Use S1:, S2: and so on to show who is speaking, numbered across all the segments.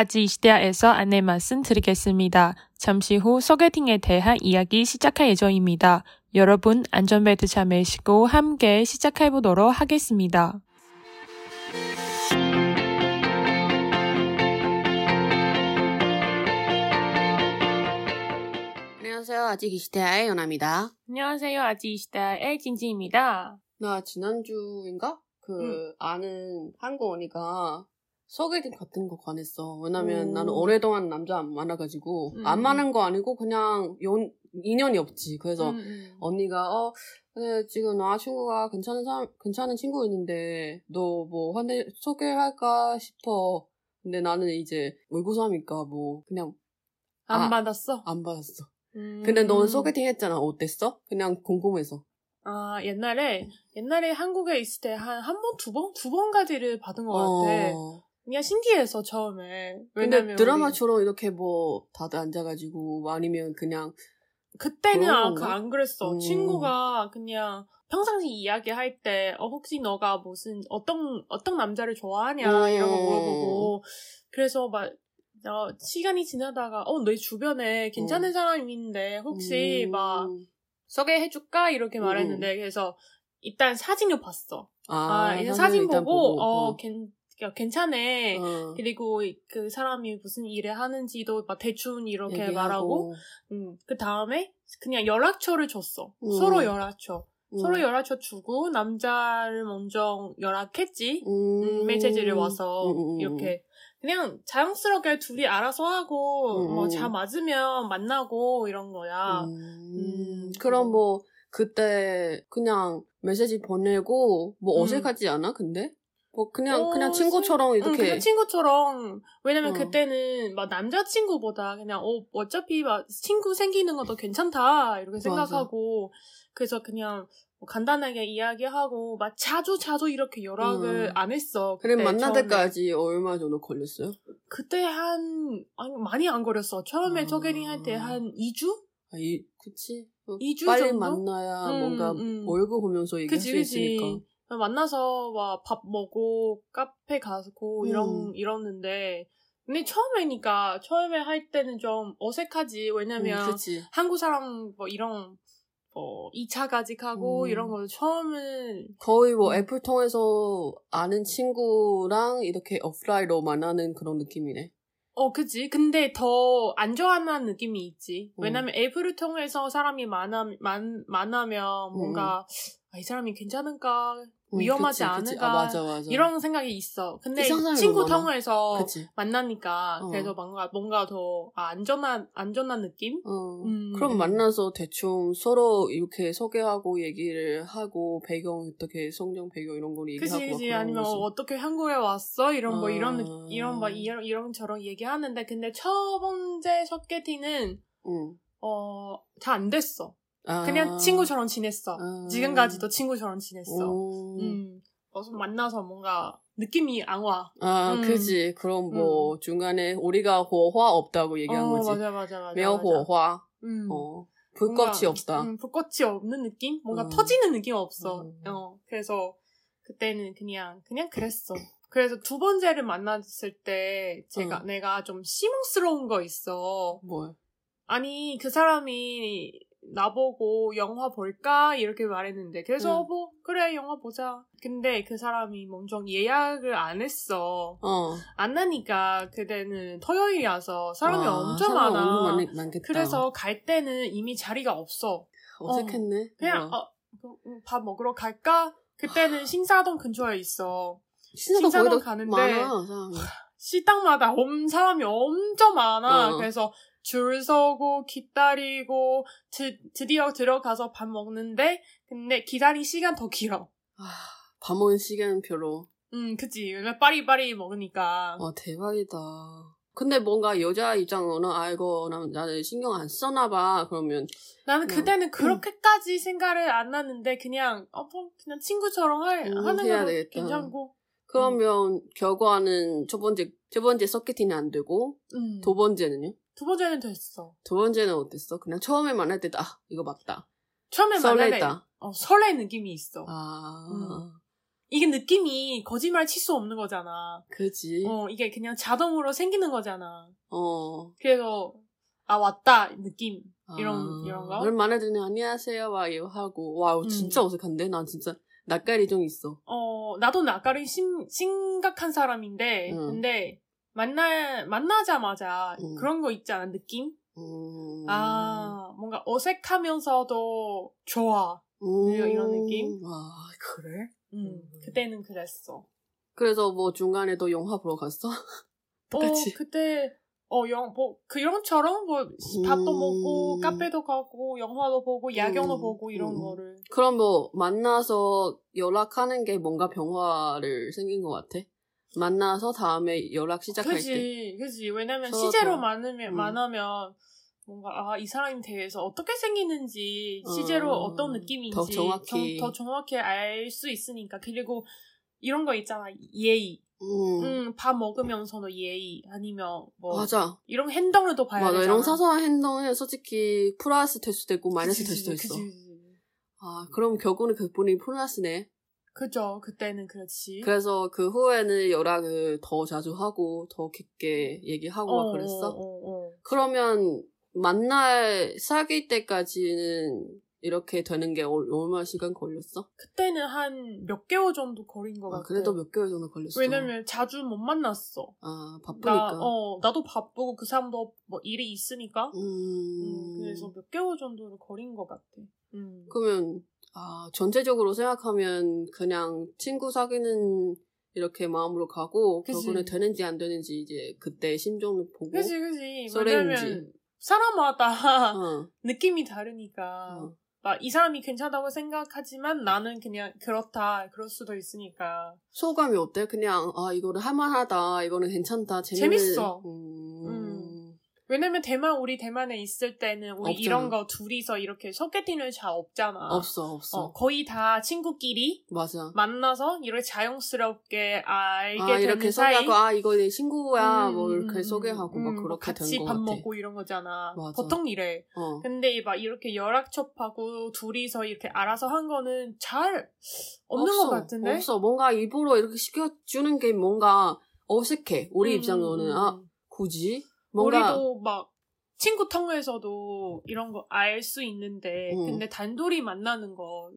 S1: 아지 이시대야에서 안내 말씀 드리겠습니다. 잠시 후 소개팅에 대한 이야기 시작할 예정입니다. 여러분 안전벨트 잘 매시고 함께 시작해 보도록 하겠습니다.
S2: 안녕하세요. 아직 이시대의 연아입니다.
S1: 안녕하세요. 아지 이시대야의 진지입니다.
S2: 나 지난주인가? 그
S1: 응.
S2: 아는 한국 언니가 소개팅 같은 거 권했어. 왜냐면
S1: 오.
S2: 나는 오랫동안 남자 안 만나가지고
S1: 음,
S2: 안
S1: 음.
S2: 만난 거 아니고 그냥 연, 인연이 없지. 그래서
S1: 음, 음.
S2: 언니가 어 근데 지금 나 친구가 괜찮은 사람 괜찮은 친구 있는데 너뭐 한대 소개할까 싶어. 근데 나는 이제 외국 사람이니까 뭐 그냥
S1: 안
S2: 아.
S1: 받았어?
S2: 안 받았어.
S1: 음.
S2: 근데 넌 소개팅 했잖아. 어땠어? 그냥 궁금해서.
S1: 아 옛날에 옛날에 한국에 있을 때 한 한 번 두 번 두 번까지를 받은 것 같아.
S2: 어.
S1: 그냥 신기해서 처음에.
S2: 근데
S1: 왜냐면
S2: 드라마처럼 이렇게 뭐 다들 앉아가지고 뭐 아니면 그냥
S1: 그때는 아,
S2: 건가?
S1: 그안 그랬어.
S2: 음.
S1: 친구가 그냥 평상시 이야기할 때 어, 혹시 너가 무슨 어떤 어떤 남자를 좋아하냐 이런 거
S2: 음.
S1: 물어보고 그래서 막 어, 시간이 지나다가 어내 주변에 괜찮은 사람이 있는데 혹시
S2: 음.
S1: 막 소개해줄까 이렇게
S2: 음.
S1: 말했는데 그래서 일단 사진을 봤어. 아,
S2: 아, 사진 일단
S1: 보고, 어,
S2: 어.
S1: 괜, 야, 괜찮네.
S2: 어.
S1: 그리고 그 사람이 무슨 일을 하는지도 막 대충 이렇게
S2: 얘기하고.
S1: 말하고, 음, 그 다음에 그냥 연락처를 줬어.
S2: 음.
S1: 서로 연락처.
S2: 음.
S1: 서로 연락처 주고, 남자를 먼저 연락했지.
S2: 음.
S1: 음, 메시지를 와서,
S2: 음, 음, 음.
S1: 이렇게. 그냥 자연스럽게 둘이 알아서 하고,
S2: 음,
S1: 뭐,
S2: 음.
S1: 잘 맞으면 만나고, 이런 거야.
S2: 그럼. 뭐 그때 그냥 메시지 보내고 뭐
S1: 음.
S2: 어색하지 않아? 근데 뭐 그냥
S1: 어,
S2: 그냥 친구처럼
S1: 응,
S2: 이렇게
S1: 그냥 친구처럼. 왜냐면
S2: 어.
S1: 그때는 막 남자친구보다 그냥, 어, 어차피 막 친구 생기는 것도 괜찮다. 이렇게
S2: 맞아.
S1: 생각하고. 그래서 그냥 뭐 간단하게 이야기하고, 막 자주 자주 이렇게 연락을
S2: 음.
S1: 안 했어.
S2: 그래 만날. 때까지 얼마 정도 걸렸어요?
S1: 그때 한, 아니, 많이 안 걸렸어. 처음에
S2: 아.
S1: 소개팅 할때 한 2주?
S2: 아, 이 그치 어,
S1: 이주
S2: 빨리
S1: 정도?
S2: 만나야
S1: 음,
S2: 뭔가
S1: 음.
S2: 얼굴 보면서 얘기할
S1: 그치,
S2: 수
S1: 그치.
S2: 있으니까
S1: 만나서 막 밥 먹고 카페 가고 이런
S2: 음.
S1: 이러는데 근데 처음에니까 처음에 할 때는 좀 어색하지 왜냐면
S2: 음,
S1: 한국 사람 뭐 이런 뭐 2차 가직하고
S2: 음.
S1: 이런 거 처음은
S2: 거의 뭐
S1: 음.
S2: 애플 통해서 아는 친구랑 이렇게 오프라인으로 만나는 그런 느낌이네.
S1: 어 그치 근데 더 안 좋아하는 느낌이 있지
S2: 음.
S1: 왜냐면 애플을 통해서 사람이 만나 만 만나면 뭔가 아, 이 사람이 괜찮은가
S2: 음,
S1: 위험하지
S2: 그치, 그치.
S1: 않을까
S2: 아, 맞아, 맞아.
S1: 이런 생각이 있어 근데 친구. 통해서
S2: 그치.
S1: 만나니까
S2: 어.
S1: 그래서 뭔가 뭔가 더 아, 안전한 안전한 느낌?
S2: 어.
S1: 음,
S2: 그럼
S1: 음.
S2: 만나서 대충 서로 이렇게 소개하고 얘기를 하고 배경 어떻게 성장 배경 이런 거 얘기하고 막
S1: 그지
S2: 그런
S1: 아니면
S2: 거지.
S1: 어, 어떻게 한국에 왔어 이런 뭐 이런
S2: 아.
S1: 느- 이런 뭐 이런 이런 저런 얘기하는데 근데 첫 번째 소개팅은
S2: 응.
S1: 어잘 안 됐어
S2: 아.
S1: 그냥 친구처럼 지냈어
S2: 아.
S1: 지금까지도 친구처럼 지냈어
S2: 오.
S1: 음 그래서 만나서 뭔가 느낌이 안 와
S2: 아,
S1: 음.
S2: 그지. 그럼 뭐 중간에 우리가 호화 없다고 얘기한
S1: 어,
S2: 거지.
S1: 맞아 맞아 맞아
S2: 매우. 호화.
S1: 음.
S2: 어. 불꽃이 없다.
S1: 음, 불꽃이 없는 느낌? 뭔가
S2: 음.
S1: 터지는 느낌 없어.
S2: 음.
S1: 어, 그래서 그때는 그냥 그냥 그랬어. 그래서 두 번째를 만났을 때 제가
S2: 음.
S1: 내가 좀 심쿵스러운 거 있어.
S2: 뭐.
S1: 아니 그 사람이 나보고 영화 볼까 이렇게 말했는데 그래서
S2: 음.
S1: 뭐 그래 영화 보자. 근데 그 사람이 먼저 예약을 안 했어.
S2: 어.
S1: 안 하니까 그때는 토요일이라서 사람이
S2: 아,
S1: 엄청
S2: 사람
S1: 많아.
S2: 많.
S1: 그래서 갈 때는 이미 자리가 없어.
S2: 어색했네.
S1: 그냥
S2: 어.
S1: 어, 그, 음, 밥 먹으러 갈까? 그때는 신사동 근처에 있어.
S2: 신사동
S1: 신사동 가는데
S2: 많아.
S1: 식당마다 엄 사람이 엄청 많아.
S2: 어.
S1: 그래서 줄 서고 기다리고 드, 드디어 들어가서 밥 먹는데 근데 기다리 시간 더 길어.
S2: 아, 밥 먹는 시간 별로.
S1: 음, 그치. 왜냐면 빠리빠리 먹으니까.
S2: 와, 대박이다. 근데 뭔가 여자 입장으로는 아이고 나, 나는 신경 안 써나 봐. 그러면
S1: 나는
S2: 음.
S1: 그때는 그렇게까지 생각을 안 하는데 그냥 어, 뭐 그냥 친구처럼 할,
S2: 음,
S1: 하는 거
S2: 되겠다.
S1: 괜찮고.
S2: 그러면 결과는 첫 번째 첫 번째 소개팅이 안 되고
S1: 음.
S2: 두 번째는요?
S1: 두 번째는 됐어.
S2: 두 번째는 어땠어? 그냥 처음에 만날 때도 아 이거 맞다.
S1: 처음에 만날 때
S2: 설레다.
S1: 어, 설레 느낌이 있어.
S2: 아
S1: 음. 이게 느낌이 거짓말 칠 수 없는 거잖아.
S2: 그지.
S1: 어, 이게 그냥 자동으로 생기는 거잖아.
S2: 어.
S1: 그래서, 아, 왔다, 느낌. 이런,
S2: 아,
S1: 이런 거.
S2: 얼마나 되냐, 안녕하세요, 막 이거 하고. 와,
S1: 음.
S2: 진짜 어색한데? 나 진짜 낯가리 좀 있어.
S1: 어, 나도 낯가림 심, 심각한 사람인데,
S2: 응.
S1: 근데, 만나, 만나자마자
S2: 응.
S1: 그런 거 있잖아, 느낌?
S2: 음.
S1: 아, 뭔가 어색하면서도 좋아.
S2: 음.
S1: 이런 느낌?
S2: 와, 그래?
S1: 음,
S2: 음.
S1: 그때는 그랬어.
S2: 그래서 뭐 중간에 또 영화 보러 갔어? 똑같이.
S1: 어, 그때, 어, 영, 뭐, 그 영처럼, 뭐, 밥도
S2: 음.
S1: 먹고, 카페도 가고, 영화도 보고, 야경도
S2: 음.
S1: 보고, 이런
S2: 음.
S1: 거를.
S2: 그럼 뭐 만나서 연락하는 게 뭔가 변화를 생긴 것 같아? 만나서 다음에 연락 시작할 때.
S1: 그지, 그지. 왜냐면 시제로
S2: 더,
S1: 만나면,
S2: 음.
S1: 만나면, 뭔가, 아, 이 사람에 대해서 어떻게 생기는지, 시제로
S2: 어,
S1: 어, 떤 느낌인지,
S2: 더 정확히.
S1: 정- 더 정확히 알 수 있으니까. 그리고, 이런 거 있잖아. 예의.
S2: 음.
S1: 음, 밥 먹으면서도 예의. 아니면, 뭐,
S2: 맞아.
S1: 이런 행동을 또 봐야
S2: 맞아.
S1: 되잖아.
S2: 이런 사소한 행동은 솔직히 플러스 될 수도 있고 마이너스 될 수도
S1: 그지,
S2: 있어.
S1: 그지, 그지.
S2: 아, 그럼 결국은 그분이 플러스네.
S1: 그죠. 그때는 그렇지.
S2: 그래서 그 후에는 연락을 더 자주 하고 더 깊게 얘기하고 막 그랬어.
S1: 어, 어, 어.
S2: 그러면 만날 사귈 때까지는 이렇게 되는 게 얼- 얼마나 시간 걸렸어?
S1: 그때는 한 몇 개월 정도 걸린 것
S2: 아,
S1: 같아.
S2: 그래도 몇 개월 정도 걸렸어.
S1: 왜냐면 자주 못 만났어.
S2: 아
S1: 나,
S2: 바쁘니까.
S1: 어, 나도 바쁘고 그 사람도 뭐 일이 있으니까.
S2: 음.
S1: 음, 그래서 몇 개월 정도를 걸린 것 같아. 음.
S2: 그러면 아 전체적으로 생각하면 그냥 친구 사귀는 이렇게 마음으로 가고
S1: 그치.
S2: 결국은 되는지 안 되는지 이제 그때 심정을 보고.
S1: 그지.
S2: 설레는지.
S1: 왜냐면 사람마다
S2: 어,
S1: 느낌이 다르니까.
S2: 어.
S1: 막이 사람이 괜찮다고 생각하지만 나는 그냥 그렇다. 그럴 수도 있으니까.
S2: 소감이 어때? 그냥 아 이거는 할만하다, 이거는 괜찮다, 재밌는.
S1: 재밌어.
S2: 음.
S1: 음. 왜냐면 대만 우리 대만에 있을 때는 우리
S2: 없잖아.
S1: 이런 거 둘이서 이렇게 소개팅을 잘 없잖아.
S2: 없어 없어.
S1: 어, 거의 다 친구끼리
S2: 맞아.
S1: 만나서 이렇게 자연스럽게 알게
S2: 아
S1: 되는
S2: 이렇게
S1: 사이.
S2: 소개하고 아 이거 내 친구야
S1: 음,
S2: 뭐 이렇게
S1: 음,
S2: 소개하고 막
S1: 음, 뭐
S2: 그렇게
S1: 같이 밥
S2: 같아.
S1: 먹고 이런 거잖아.
S2: 맞아.
S1: 보통 이래.
S2: 어.
S1: 근데 막 이렇게 연락첩하고 둘이서 이렇게 알아서 한 거는 잘 없는
S2: 없어,
S1: 것 같은데.
S2: 없어. 뭔가 입으로 이렇게 시켜주는 게 뭔가 어색해. 우리
S1: 음,
S2: 입장으로는
S1: 음,
S2: 아
S1: 음.
S2: 굳이 뭔가
S1: 우리도 막 친구 통해서도 이런 거 알 수 있는데
S2: 음.
S1: 근데 단둘이 만나는 거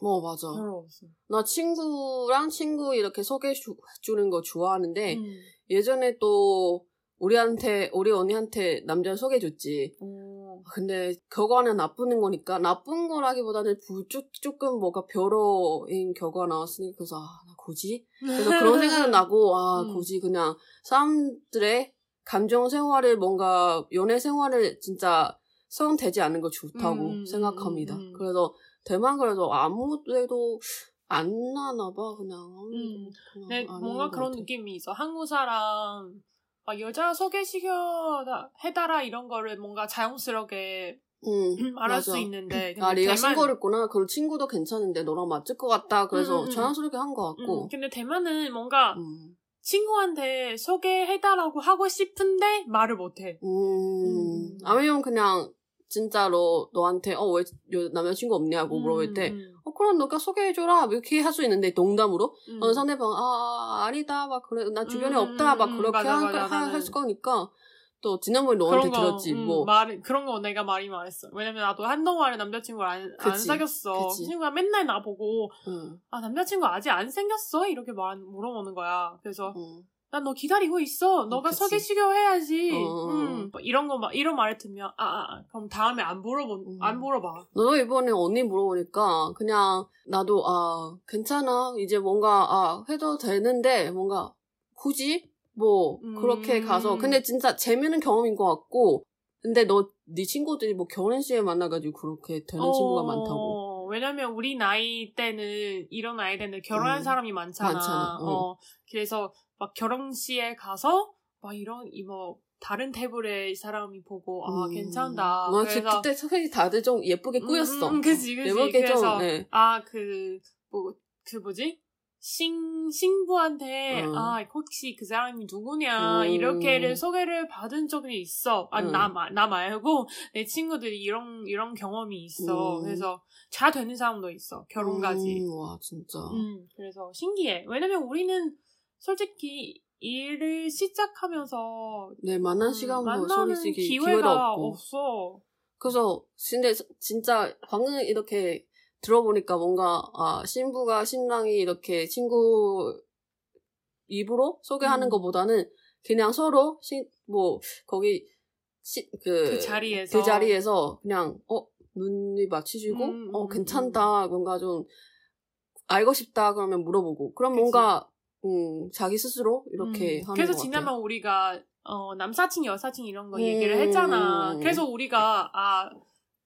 S2: 어 맞아.
S1: 별로 없어.
S2: 나 친구랑 친구 이렇게 소개해 주- 주는 거 좋아하는데
S1: 음.
S2: 예전에 또 우리한테 우리 언니한테 남자 소개해 줬지.
S1: 오.
S2: 근데 결과는 나쁘는 거니까 나쁜 거라기보다는 부, 조, 조금 뭐가 별로인 결과가 나왔으니까 그래서 아, 나 굳이? 그래서 그런 생각은 나고 아
S1: 음.
S2: 굳이 그냥 사람들의 감정 생활을 뭔가 연애 생활을 진짜 성되지 않는 거 좋다고
S1: 음, 음,
S2: 생각합니다.
S1: 음, 음.
S2: 그래서 대만 그래도 아무데도 안 나나 봐 그냥.
S1: 음.
S2: 그냥
S1: 네,
S2: 안
S1: 뭔가 그런
S2: 같아.
S1: 느낌이 있어. 한국 사람 막 여자 소개시켜 해달라 이런 거를 뭔가 자연스럽게
S2: 응,
S1: 말할
S2: 맞아.
S1: 수 있는데
S2: 아, 네가
S1: 대만-
S2: 신고를 했구나. 그 친구도 괜찮은데 너랑 맞을 것 같다. 그래서
S1: 음, 음, 음.
S2: 자연스럽게 한 것 같고.
S1: 음, 근데 대만은 뭔가
S2: 음.
S1: 친구한테 소개해달라고 하고 싶은데 말을 못해.
S2: 음.
S1: 음.
S2: 아니면 그냥 진짜로 너한테 어 왜 남자친구 없냐고 물어볼 때
S1: 음,
S2: 어, 그럼 너가 소개해줘라. 이렇게 할 수 있는데 농담으로?
S1: 음.
S2: 어, 상대방 아 아니다. 막 그래. 나 주변에
S1: 음,
S2: 없다. 막
S1: 음,
S2: 그렇게
S1: 맞아,
S2: 할,
S1: 맞아,
S2: 할,
S1: 나는-
S2: 할 거니까 또 지난번에 너한테
S1: 거,
S2: 들었지
S1: 음,
S2: 뭐
S1: 말 그런 거 내가 많이 말했어. 왜냐면 나도 한동안에 남자친구를 안, 안
S2: 그치,
S1: 사귀었어.
S2: 그치.
S1: 친구가 맨날 나보고
S2: 응,
S1: 아 남자친구 아직 안 생겼어? 이렇게 말 물어보는 거야. 그래서
S2: 응.
S1: 난너 기다리고 있어. 너가
S2: 그치.
S1: 소개시켜 해야지.
S2: 어.
S1: 음, 뭐 이런 거 막 이런 말을 듣면 아, 아, 아, 그럼 다음에 안 물어보
S2: 음.
S1: 안 물어봐.
S2: 너도 이번에 언니 물어보니까 그냥 나도 아 괜찮아 이제 뭔가 아 해도 되는데 뭔가 굳이 뭐 그렇게
S1: 음.
S2: 가서 근데 진짜 재밌는 경험인 것 같고 근데 너 네 친구들이 뭐 결혼식에 만나가지고 그렇게 되는 친구가 많다고
S1: 어, 왜냐면 우리 나이 때는 이런 나이 때는 결혼한
S2: 음,
S1: 사람이 많잖아.
S2: 많잖아, 응.
S1: 어, 그래서 막 결혼식에 가서 막 이런 이뭐 다른 테이블에 이 사람이 보고 아
S2: 음.
S1: 괜찮다.
S2: 어,
S1: 그래서
S2: 그때 사실 다들 좀 예쁘게 꾸몄어
S1: 음, 음, 그지 그지.
S2: 예쁘게
S1: 그래서
S2: 좀 네.
S1: 아그 뭐 그 뭐지 신, 신부한테,
S2: 응.
S1: 아, 혹시 그 사람이 누구냐,
S2: 음.
S1: 이렇게를 소개를 받은 적이 있어. 아,
S2: 응.
S1: 나, 마- 나 말고, 내 친구들이 이런, 이런 경험이 있어.
S2: 음.
S1: 그래서, 잘 되는 사람도 있어. 결혼까지.
S2: 음, 와, 진짜.
S1: 음, 그래서 신기해. 왜냐면 우리는 솔직히 일을 시작하면서
S2: 네, 만난
S1: 음,
S2: 시간도
S1: 만나는
S2: 솔직히
S1: 기회가,
S2: 기회가.
S1: 없어.
S2: 그래서 근데 진짜 방금 이렇게 들어보니까 뭔가 아 신부가 신랑이 이렇게 친구 입으로 소개하는
S1: 음.
S2: 것보다는 그냥 서로 신, 뭐 거기 시, 그,
S1: 그 자리에서.
S2: 그 자리에서 그냥 어 눈이 마치주고
S1: 음,
S2: 어
S1: 음,
S2: 괜찮다 뭔가 좀 알고 싶다 그러면 물어보고 그럼
S1: 그치.
S2: 뭔가 음 자기 스스로 이렇게
S1: 음,
S2: 하는
S1: 그래서. 지난번 우리가 어, 남사친 여사친 이런 거
S2: 음.
S1: 얘기를 했잖아. 그래서 우리가 아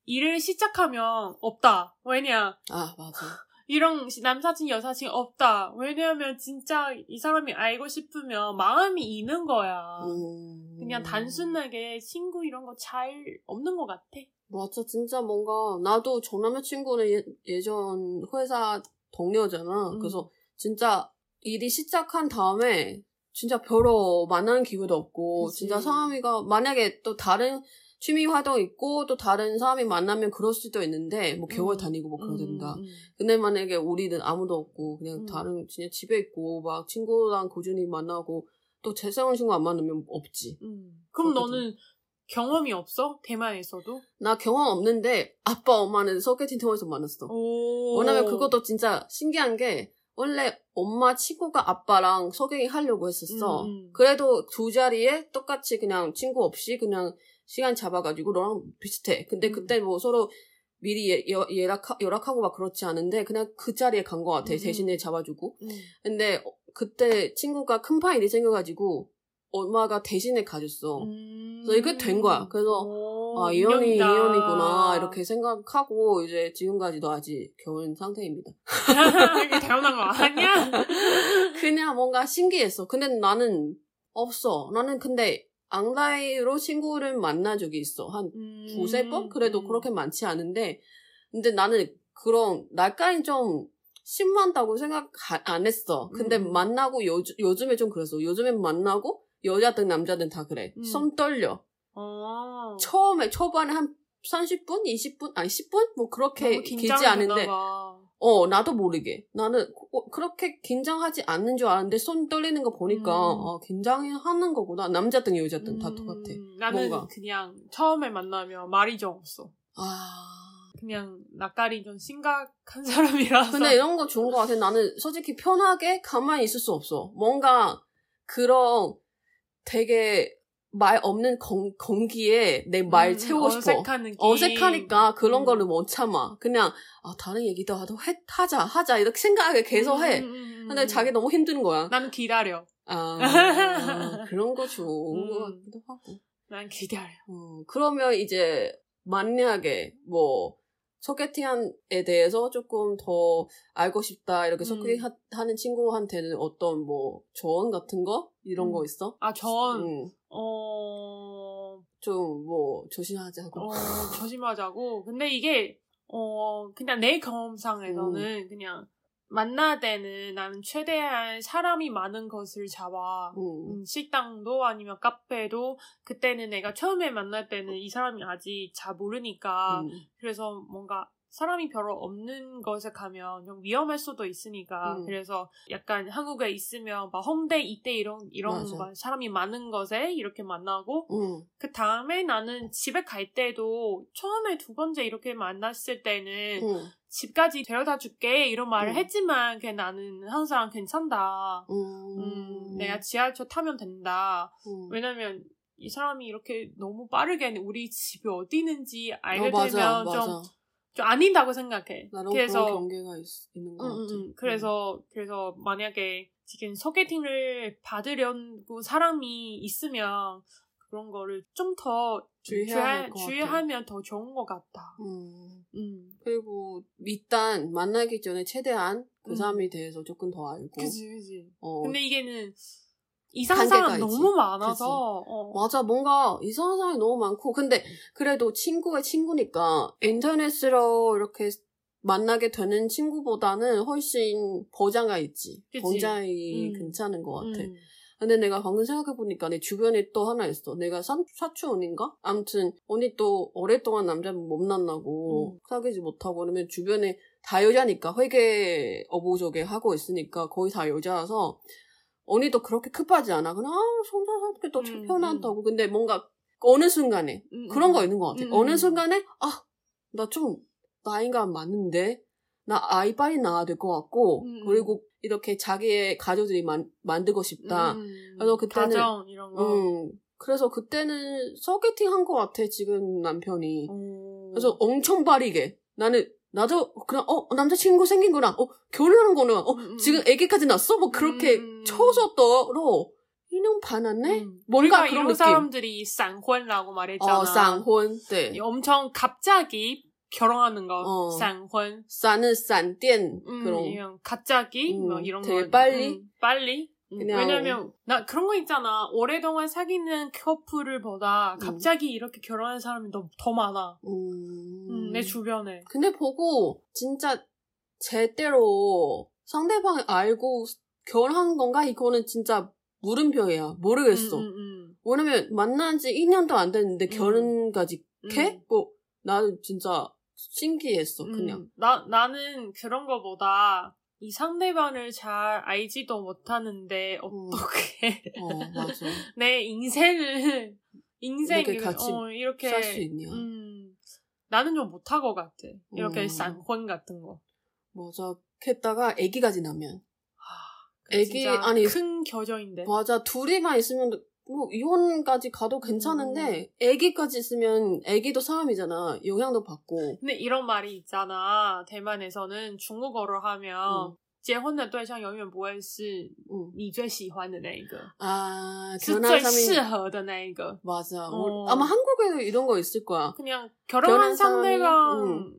S1: 일을 시작하면 없다. 왜냐
S2: 아 맞아.
S1: 이런 시- 남사친 여사친 없다. 왜냐하면 진짜 이 사람이 알고 싶으면 마음이 있는 거야.
S2: 음.
S1: 그냥 단순하게 친구 이런 거 잘 없는 것 같아.
S2: 맞아, 진짜 뭔가, 나도 전 남자친구는 예, 예전 회사 동료잖아.
S1: 음.
S2: 그래서 진짜 일이 시작한 다음에 진짜 별로 만나는 기회도 없고,
S1: 그치.
S2: 진짜 사람이가, 만약에 또 다른 취미 활동 있고, 또 다른 사람이 만나면 그럴 수도 있는데, 뭐 개월
S1: 음.
S2: 다니고 뭐 그러야 된다.
S1: 음, 음,
S2: 근데 만약에 우리는 아무도 없고, 그냥
S1: 음.
S2: 다른, 그냥 집에 있고, 막 친구랑 꾸준히 만나고, 또 새로운 친구 안 만나면 없지.
S1: 음. 그럼. 너는 경험이 없어? 대만에서도?
S2: 나 경험 없는데, 아빠, 엄마는 소개팅 통해서 만났어.
S1: 오.
S2: 왜냐면 그것도 진짜 신기한 게 원래 엄마 친구가 아빠랑 소개팅 하려고 했었어.
S1: 음, 음.
S2: 그래도 두 자리에 똑같이 그냥 친구 없이 그냥 시간 잡아가지고 너랑 비슷해. 근데
S1: 음.
S2: 그때 뭐 서로 미리 예, 예, 예락, 연락하고 막 그렇지 않은데 그냥 그 자리에 간 것 같아.
S1: 음,
S2: 대신에 잡아주고.
S1: 음.
S2: 근데 어, 그때 친구가 큰 파일이 생겨가지고 엄마가 대신에 가줬어.
S1: 음.
S2: 그래서 이게 된 거야. 그래서
S1: 오,
S2: 아, 이혼이,
S1: 인연이다.
S2: 이혼이구나. 이렇게 생각하고, 이제 지금까지도 아직 결혼 상태입니다.
S1: 이게 태어난 거 아니야?
S2: 그냥 뭔가 신기했어. 근데 나는 없어. 나는 근데 앙다이로 친구를 만난 적이 있어. 한
S1: 음,
S2: 두세 번? 그래도
S1: 음.
S2: 그렇게 많지 않은데, 근데 나는 그런, 날까지 좀 심한다고 생각 안 했어. 근데
S1: 음.
S2: 만나고 요, 요즘에 좀 그랬어. 요즘에 만나고 여자든 남자든 다 그래.
S1: 음.
S2: 손 떨려.
S1: 어.
S2: 처음에, 초반에 한 30분? 20분? 아니, 10분? 뭐 그렇게 길지 않은데. 어, 나도 모르게. 나는 어, 그렇게 긴장하지 않는 줄 알았는데 손 떨리는 거 보니까
S1: 음.
S2: 아, 긴장하는 거구나. 남자든 여자든 다
S1: 음,
S2: 똑같아.
S1: 나는
S2: 뭔가.
S1: 그냥 처음에 만나면 말이 좀 없어.
S2: 아.
S1: 그냥 낯가리 좀 심각한 사람이라서.
S2: 근데 이런 거 좋은 것 같아. 나는 솔직히 편하게 가만히 있을 수 없어. 뭔가 그런 되게 말 없는 건, 건기에 내말
S1: 음,
S2: 채우고 싶어.
S1: 어색한 느낌.
S2: 어색하니까 그런
S1: 음.
S2: 거를 못 참아. 그냥 아 다른 얘기도 하도 해, 하자 하자 이렇게 생각을 계속 해.
S1: 음, 음, 음,
S2: 근데
S1: 음.
S2: 자기 너무 힘든 거야.
S1: 나는 기다려.
S2: 아, 그런 거 좋은 것
S1: 음.
S2: 같기도 하고.
S1: 난 기다려.
S2: 어, 그러면 이제 만약에 뭐 소개팅에 대해서 조금 더 알고 싶다 이렇게
S1: 음.
S2: 소개하는 친구한테는 어떤 뭐 조언 같은 거 이런
S1: 음.
S2: 거 있어?
S1: 아, 전,
S2: 음,
S1: 어,
S2: 좀 뭐 조심하자고.
S1: 어, 조심하자고. 근데 이게, 어, 그냥 내 경험상에서는 그냥 만날 때는 나는 최대한 사람이 많은 것을 잡아.
S2: 음,
S1: 음, 식당도 아니면 카페도 그때는 내가 처음에 만날 때는 이 사람이 아직 잘 모르니까
S2: 음,
S1: 그래서 뭔가 사람이 별로 없는 곳에 가면 좀 위험할 수도 있으니까
S2: 음.
S1: 그래서 약간 한국에 있으면 막 홍대 이때 이런 이런 사람이 많은 곳에 이렇게 만나고
S2: 음,
S1: 그 다음에 나는 집에 갈 때도 처음에 두 번째 이렇게 만났을 때는
S2: 음,
S1: 집까지 데려다 줄게 이런 말을
S2: 음.
S1: 했지만 그냥 나는 항상 괜찮다.
S2: 음,
S1: 음, 내가 지하철 타면 된다.
S2: 음.
S1: 왜냐면 이 사람이 이렇게 너무 빠르게 우리 집이 어디 있는지 알게
S2: 어, 맞아,
S1: 되면
S2: 맞아.
S1: 좀, 좀 아닌다고 생각해. 그래서
S2: 경계가 있, 있는 것
S1: 음,
S2: 같아.
S1: 음, 음. 그래서 그래서 만약에 지금 소개팅을 받으려고 사람이 있으면 그런 거를 좀 더
S2: 주의해야 될것 같아.
S1: 주의하 면 더 좋은 것 같다.
S2: 음.
S1: 음.
S2: 그리고 일단 만나기 전에 최대한 그
S1: 음.
S2: 사람에 대해서 조금 더 알고.
S1: 그지 그지.
S2: 어,
S1: 근데 이게는 이상한 사람. 너무 많아서 어.
S2: 맞아, 뭔가 이상한 사람이 너무 많고. 근데 그래도 친구가 친구니까 인터넷으로 이렇게 만나게 되는 친구보다는 훨씬 보장가 있지.
S1: 그치.
S2: 보장이
S1: 음.
S2: 괜찮은 것 같아.
S1: 음.
S2: 근데 내가 방금 생각해보니까 내 주변에 또 하나 있어. 내가 사, 사촌인가? 아무튼 언니 또 오랫동안 남자 못 만나고
S1: 음.
S2: 사귀지 못하고 그러면 주변에 다 여자니까 회계 어부족에 하고 있으니까 거의 다 여자라서 언니도 그렇게 급하지 않아. 그냥 아, 혼자 살게 더
S1: 음,
S2: 편하다고. 근데 뭔가 어느 순간에
S1: 음,
S2: 그런
S1: 음.
S2: 거 있는 것 같아.
S1: 음,
S2: 어느
S1: 음.
S2: 순간에 아 나 좀 나이가 많은데 나 아이 빨리 낳아야 될 것 같고
S1: 음.
S2: 그리고 이렇게 자기의 가족들이 만, 만들고 싶다.
S1: 음.
S2: 그래서 그때는-
S1: 가정 이런 거.
S2: 음 그래서 그때는 소개팅 한 것 같아 지금 남편이.
S1: 오.
S2: 그래서 엄청 빠르게 나는 나도 그냥 어 남자친구 생긴구나. 어 결혼하는 거는 어
S1: 음, 음.
S2: 지금 아기까지 낳았어? 뭐 그렇게
S1: 음.
S2: 쳐서더러 1년 반 안에
S1: 음.
S2: 뭔가 그런
S1: 이런. 사람들이 쌍혼이라고 말했잖아.
S2: 어 쌍혼 네.
S1: 엄청 갑자기 결혼하는 거
S2: 어.
S1: 쌍혼.
S2: 싼은 싼店
S1: 음,
S2: 그런
S1: 갑자기
S2: 음,
S1: 뭐 이런
S2: 되게
S1: 거
S2: 빨리?
S1: 음, 빨리 음,
S2: 그냥-
S1: 왜냐면 나 그런 거 있잖아 오래동안 사귀는 커플을 보다
S2: 음.
S1: 갑자기 이렇게 결혼한 사람이 더, 더 많아
S2: 음.
S1: 음, 내 주변에
S2: 근데 보고 진짜 제대로 상대방을 알고 결혼한 건가 이거는 진짜 물음표야 모르겠어.
S1: 음, 음,
S2: 왜냐면 만난 지 2년도 안 됐는데
S1: 음.
S2: 결혼까지
S1: 음.
S2: 캐? 뭐 나는 진짜 신기했어
S1: 음,
S2: 그냥.
S1: 나, 나는 그런 거보다 이 상대방을 잘 알지도 못하는데 어떻게
S2: 어 맞아.
S1: 내 인생을 인생
S2: 이렇게 같이
S1: 어, 이렇게
S2: 살수 있냐.
S1: 음, 나는 좀 못할 것 같아 이렇게
S2: 음.
S1: 쌍혼 같은 거
S2: 맞아. 했다가 아기까지 나면 애기-
S1: 진짜
S2: 아니,
S1: 큰 겨정인데.
S2: 맞아 둘이만 있으면 뭐 이혼까지 가도 괜찮은데 아기까지 있으면 아기도 사람이잖아. 영향도 받고.
S1: 근데 이런 말이 있잖아. 대만에서는 중국어로 하면
S2: 음.
S1: 结婚的对象永远不会是
S2: 응.
S1: 你最喜欢的那一个，
S2: 아
S1: 是
S2: 결혼한
S1: 最
S2: 사람이
S1: 适合的那一个。
S2: 맞아.
S1: 어.
S2: 우리- 아마 한국에도 이런 거 있을 거야.
S1: 그냥 결혼한
S2: 결혼한 사람이,
S1: 상대방, 음,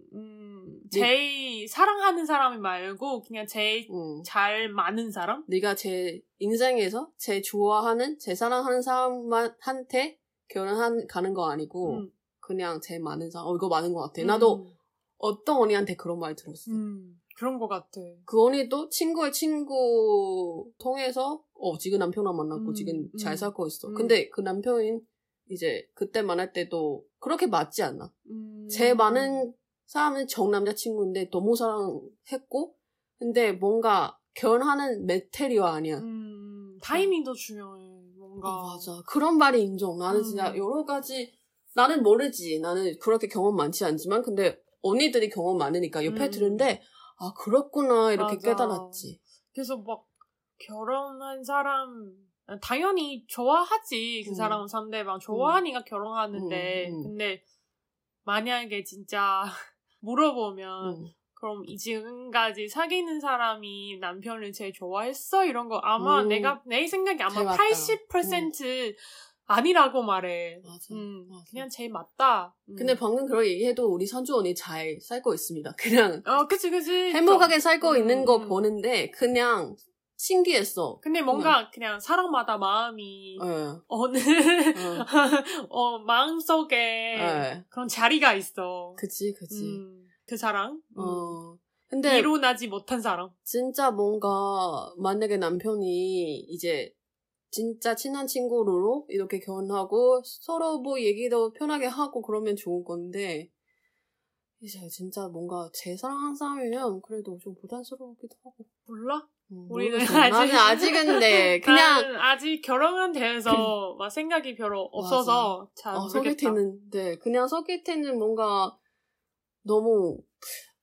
S1: 제일 사랑하는 사람이 말고 그냥 제일
S2: 응.
S1: 잘 맞는 사람?
S2: 네가 제 인생에서 제 좋아하는, 제 사랑하는 사람한테 결혼한 가는 거 아니고
S1: 음.
S2: 그냥 제 많은 사람. 어 이거 많은 것 같아. 나도 어떤 언니한테 그런 말 들었어.
S1: 음, 그런 것 같아.
S2: 그 언니도 친구의 친구 통해서 어 지금 남편랑 만났고
S1: 음,
S2: 지금
S1: 음,
S2: 잘 살고 있어.
S1: 음.
S2: 근데 그 남편이 이제 그때 만날 때도 그렇게 맞지 않나.
S1: 음.
S2: 제 많은 사람은 정 남자친구인데 너무 사랑했고 근데 뭔가 결혼하는 메테리어 아니야.
S1: 음, 타이밍도 중요해. 뭔가.
S2: 아, 맞아. 그런 말이 인정. 나는 진짜
S1: 음.
S2: 여러 가지 나는 모르지. 나는 그렇게 경험 많지 않지만 근데 언니들이 경험 많으니까 옆에
S1: 음.
S2: 들은데 아 그렇구나 이렇게
S1: 맞아.
S2: 깨달았지.
S1: 그래서 막 결혼한 사람 당연히 좋아하지 그
S2: 음.
S1: 사람 상대방 좋아하니까 결혼하는데
S2: 음, 음.
S1: 근데 만약에 진짜 물어보면
S2: 음.
S1: 그럼 이 지금까지 사귀는 사람이 남편을 제일 좋아했어 이런 거 아마
S2: 음.
S1: 내가 내 생각에 아마
S2: 맞다.
S1: 80% 아니라고 말해.
S2: 맞아.
S1: 음,
S2: 맞아.
S1: 그냥 제일 맞다. 음.
S2: 근데 방금 그런 얘기해도 우리 선주 언니 잘 살고 있습니다. 그냥
S1: 어 그치 그치
S2: 행복하게 살고
S1: 음,
S2: 있는 거
S1: 음.
S2: 보는데 그냥 신기했어.
S1: 근데 뭔가 그냥 사람마다 마음이
S2: 예.
S1: 어느 어 마음 속에
S2: 예.
S1: 그런 자리가 있어.
S2: 그치, 그치.
S1: 음, 그 사람. 음.
S2: 어. 근데
S1: 이루어나지 못한 사람.
S2: 진짜 뭔가 만약에 남편이 이제 진짜 친한 친구로 이렇게 결혼하고 서로 뭐 얘기도 편하게 하고 그러면 좋은 건데 이제 진짜 뭔가 제 사랑하는 사람이면 그래도 좀 부담스러우기도 하고.
S1: 몰라?
S2: 음,
S1: 우리는
S2: 모르겠어.
S1: 아직-
S2: 나는 아직은 네 그냥
S1: 아직 결혼한 데에서 막 생각이 별로 없어서 잘
S2: 어,
S1: 모르겠다.
S2: 소개팅은 네 그냥 소개팅은 뭔가 너무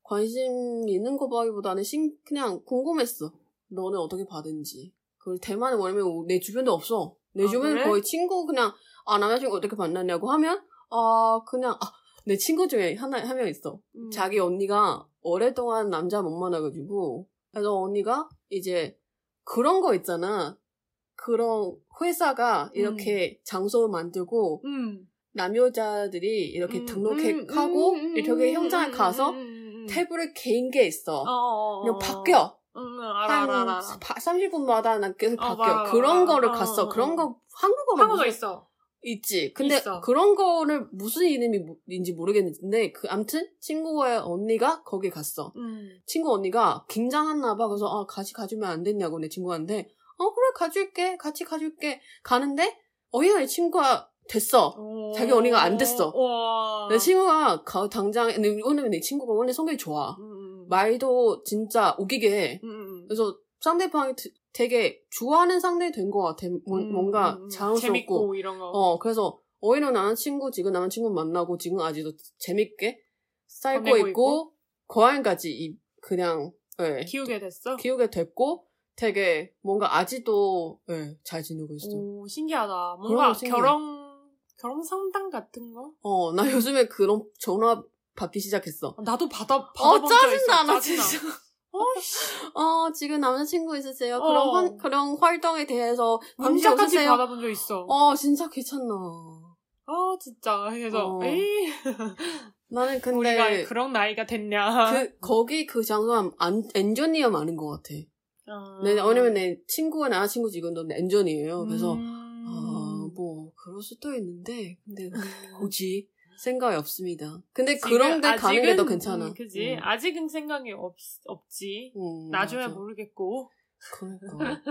S2: 관심 있는 거 보기보다는 신 그냥 궁금했어. 너는 어떻게 받은지. 그걸 대만에 뭐냐면 내 주변도 없어. 내
S1: 아,
S2: 주변
S1: 그래?
S2: 거의 친구 그냥 아 남자친구 어떻게 만났냐고 하면 아 그냥 아 내 친구 중에 하나 한 명 있어.
S1: 음.
S2: 자기 언니가 오랫동안 남자 못 만나가지고 그래서 언니가 이제 그런 거 있잖아. 그런 회사가 이렇게 장소를 만들고
S1: 음.
S2: 남여자들이 이렇게
S1: 음,
S2: 등록하고
S1: 음, 음,
S2: 이렇게
S1: 음,
S2: 현장에
S1: 음,
S2: 가서
S1: 음, 음, 음.
S2: 테이블을 개인 게 있어.
S1: 어, 어, 어,
S2: 그냥
S1: 어.
S2: 바뀌어.
S1: 응, 응, 알아,
S2: 한
S1: 알아, 알아.
S2: 30분마다 난 계속
S1: 어,
S2: 바뀌어.
S1: 맞아,
S2: 그런
S1: 맞아.
S2: 거를
S1: 어,
S2: 갔어.
S1: 어,
S2: 그런
S1: 어.
S2: 거 한국어로
S1: 한국어 있어.
S2: 있지. 근데
S1: 있어.
S2: 그런 거를 무슨 이름인지 모르겠는데 그 암튼 친구의 언니가 거기 갔어.
S1: 음.
S2: 친구 언니가 긴장했나 봐. 그래서 아 같이 가주면 안 됐냐고 내 친구한테 어 그래 가줄게 같이 가줄게 가는데 어이가 내 친구가 됐어. 자기 언니가 안 됐어.
S1: 와.
S2: 내 친구가 가, 당장 근데 왜냐면 내 친구가 원래 성격이 좋아.
S1: 음, 음.
S2: 말도 진짜 웃기게 해.
S1: 음, 음.
S2: 그래서 상대방이 되- 되게 좋아하는 상대 된 것 같아. 뭐-
S1: 음,
S2: 뭔가
S1: 음, 음.
S2: 자연스럽고.
S1: 이런 거.
S2: 어 그래서 어이는 나는 친구 지금 나는 친구 만나고 지금 아직도 재밌게 살고 있고,
S1: 있고.
S2: 고향까지 이- 그냥 예,
S1: 키우게 됐어.
S2: 키우게 됐고 되게 뭔가 아직도 예, 잘 지내고 있어.
S1: 오 신기하다. 뭔가. 결혼 결혼 상담 같은 거?
S2: 어 나 요즘에 그런 전화 받기 시작했어.
S1: 나도 받아
S2: 어
S1: 받아본 적 있어.
S2: 짜증나 나
S1: 짜증나.
S2: 진짜.
S1: 어
S2: 지금 남자친구 있으세요?
S1: 어.
S2: 그런 환- 그런 활동에 대해서
S1: 문자까지? 받아본 적 있어.
S2: 어 진짜 괜찮나.
S1: 아 진짜 그래서
S2: 어.
S1: 에이
S2: 나는 근데
S1: 우리가 그런 나이가 됐냐?
S2: 그 거기 그 장소는 안, 엔지니어 많은 것 같아.
S1: 아.
S2: 네, 왜냐면 내 친구가 남자친구 지금도 엔지니어예요. 그래서
S1: 음.
S2: 아, 뭐 그럴 수도 있는데 근데 굳이 생각이 없습니다. 근데
S1: 지금
S2: 그런 데 가는 게더
S1: 아직은,
S2: 괜찮아.
S1: 음, 그지?
S2: 음.
S1: 아직은 생각이 없, 없지.
S2: 음,
S1: 나중에
S2: 맞아.
S1: 모르겠고.
S2: 그러니까.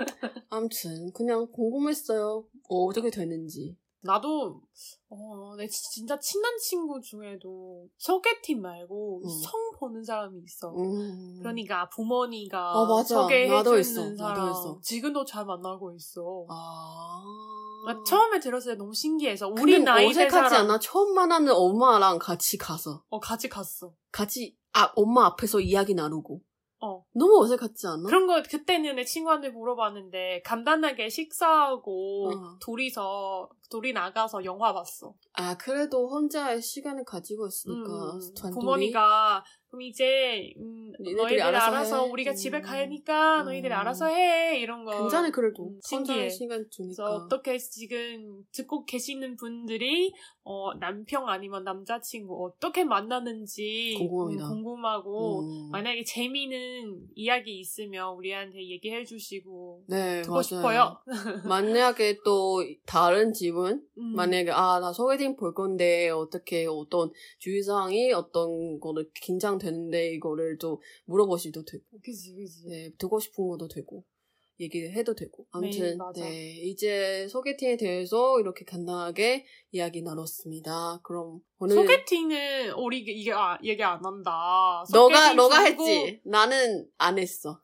S2: 아무튼 그냥 궁금했어요. 어, 어떻게 되는지.
S1: 나도 어, 내 지- 진짜 친한 친구 중에도 소개팅 말고
S2: 음.
S1: 성 보는 사람이 있어.
S2: 음.
S1: 그러니까 부모니가
S2: 어,
S1: 소개해 주는
S2: 있어. 나도
S1: 사람
S2: 있어.
S1: 지금도 잘 만나고 있어.
S2: 아.
S1: 나 처음에 들었을 때 너무 신기해서 우리 나이 대
S2: 어색하지
S1: 사람
S2: 않아? 처음 만나는 엄마랑 같이 가서
S1: 어 같이 갔어.
S2: 같이 아 엄마 앞에서 이야기 나누고
S1: 어
S2: 너무 어색하지 않아?
S1: 그런 거 그때는 내 친구한테 물어봤는데 간단하게 식사하고
S2: 어.
S1: 둘이서 둘이 나가서 영화 봤어.
S2: 아 그래도 혼자의 시간을 가지고 있으니까
S1: 음, 부모니까 그럼 이제 음, 너희들
S2: 알아서
S1: 알아서,
S2: 해.
S1: 우리가
S2: 음.
S1: 집에 가니까 너희들이
S2: 음.
S1: 알아서 해 이런 거
S2: 괜찮아 그래도
S1: 음, 신기해.
S2: 시간
S1: 그래서
S2: 주니까
S1: 어떻게 지금 듣고 계시는 분들이 어, 남편 아니면 남자친구 어떻게 만나는지
S2: 궁금합니다.
S1: 음, 궁금하고
S2: 음.
S1: 만약에 재미있는 이야기 있으면 우리한테 얘기해 주시고
S2: 네
S1: 듣고
S2: 맞아요.
S1: 싶어요.
S2: 만약에 또 다른 집은
S1: 음.
S2: 만약에 아 나 소개팅 볼 건데 어떻게 어떤 주의사항이 어떤 거를 긴장 되는데 이거를 또 물어보시도 되고.
S1: 그지 그지.
S2: 네 듣고 싶은 것도 되고. 얘기해도 되고
S1: 네,
S2: 아무튼
S1: 네,
S2: 네, 이제 소개팅에 대해서 이렇게 간단하게 이야기 나눴습니다. 그럼 오늘
S1: 소개팅은 우리 이게 아, 얘기 안 한다.
S2: 너가 너가 했지. 나는 안 했어.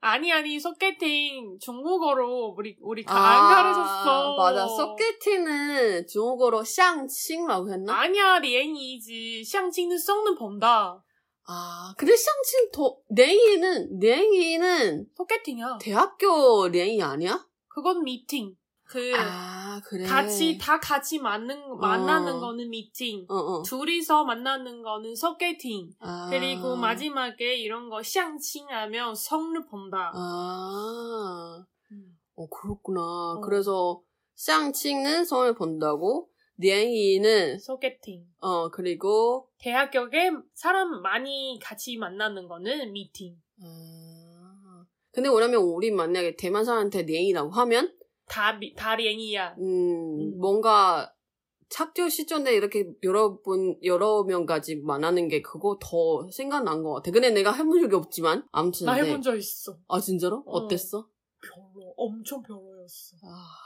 S1: 아니 아니 소개팅 중국어로 우리 우리
S2: 아,
S1: 안 가르쳤어.
S2: 맞아 소개팅은 중국어로 샹칭라고 했나?
S1: 아니야 리엔이지 샹칭은 썩는 본다.
S2: 아, 근데 시장친 더, 랭이는, 랭이는
S1: 소개팅이야.
S2: 대학교 랭이 아니야?
S1: 그건 미팅. 그,
S2: 아, 그래.
S1: 같이, 다 같이 만는, 어. 만나는 거는 미팅.
S2: 어, 어.
S1: 둘이서 만나는 거는 소개팅.
S2: 아.
S1: 그리고 마지막에 이런 거 시장친하면 성을 본다.
S2: 아.
S1: 음.
S2: 어, 그렇구나.
S1: 어.
S2: 그래서 시장친은 성을 본다고, 리행이는
S1: 소개팅.
S2: 어 그리고
S1: 대학교에 사람 많이 같이 만나는 거는 미팅.
S2: 아, 근데 왜냐면 우리 만약에 대만 사람한테 리행이라고 하면
S1: 다다 리행이야.
S2: 음,
S1: 음,
S2: 뭔가 착조 시점에 이렇게 여러 분 여러 명까지 만나는 게 그거 더 생각난 것 같아. 근데 내가 해본 적이 없지만 아무튼
S1: 나
S2: 네.
S1: 해본 적 있어.
S2: 아 진짜로?
S1: 어.
S2: 어땠어?
S1: 별로 엄청 별로였어.
S2: 아...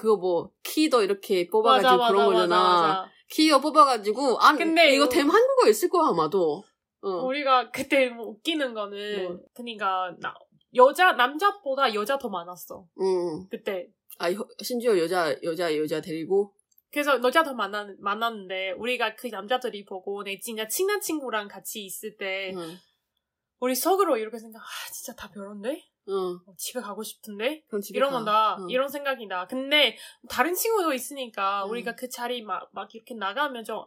S2: 그거 뭐, 키도 이렇게 뽑아가지고 그런 거잖아.
S1: 맞아.
S2: 키어 뽑아가지고, 아,
S1: 근데
S2: 이거 댐 한국어 있을 거야, 아마도. 어.
S1: 우리가 그때 뭐 웃기는 거는,
S2: 뭐.
S1: 그니까, 나, 여자, 남자보다 여자 더 많았어.
S2: 응.
S1: 그때.
S2: 아, 혀- 심지어 여자, 여자, 여자 데리고.
S1: 그래서 여자 더 만나, 만났는데, 우리가 그 남자들이 보고, 내 진짜 친한 친구랑 같이 있을 때,
S2: 응.
S1: 우리 속으로 이렇게 생각, 아, 진짜 다 별론데?
S2: 응.
S1: 어, 집에 가고 싶은데?
S2: 그럼 집에 가.
S1: 나,
S2: 응.
S1: 이런 생각이 나. 근데, 다른 친구도 있으니까,
S2: 응.
S1: 우리가 그 자리 막, 막 이렇게 나가면 좀,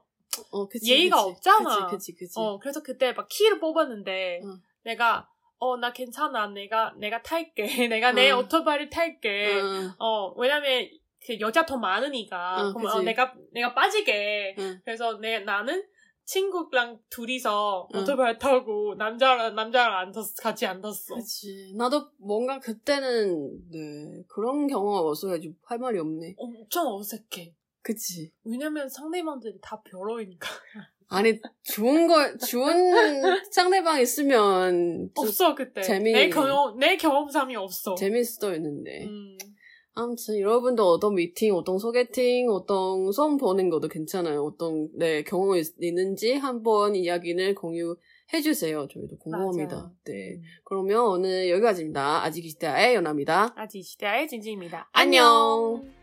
S2: 어, 그치,
S1: 예의가
S2: 그치.
S1: 없잖아.
S2: 그치, 그치, 그치.
S1: 어, 그래서 그때 막 키를 뽑았는데,
S2: 응.
S1: 내가, 어, 나 괜찮아. 내가, 내가 탈게. 내가 내
S2: 응.
S1: 오토바이를 탈게.
S2: 응.
S1: 어, 왜냐면, 그 여자 더 많으니까.
S2: 응,
S1: 그럼 어,
S2: 그치.
S1: 내가, 내가 빠지게.
S2: 응.
S1: 그래서 내, 나는 친구랑 둘이서
S2: 응.
S1: 오토바이 타고, 남자랑, 남자랑 앉았, 같이 앉았어.
S2: 그치. 나도 뭔가 그때는, 네, 그런 경험가 없어가지고 할 말이 없네.
S1: 엄청 어색해.
S2: 그치.
S1: 왜냐면 상대방들이 다 별로이니까.
S2: 아니, 좋은 거, 좋은 상대방 있으면.
S1: 없어, 그때.
S2: 재미-
S1: 내 경험, 내 경험상이 없어.
S2: 재밌어 있는데.
S1: 음.
S2: 아무튼 여러분도 어떤 미팅, 어떤 소개팅, 어떤 수업 보는 것도 괜찮아요. 어떤 네 경험이 있- 있는지 한번 이야기를 공유해 주세요. 저희도 궁금합니다.
S1: 맞아요.
S2: 네.
S1: 음.
S2: 그러면 오늘 여기까지입니다. 아직 시대의 연아입니다.
S1: 아직 시대의 진지입니다.
S2: 안녕.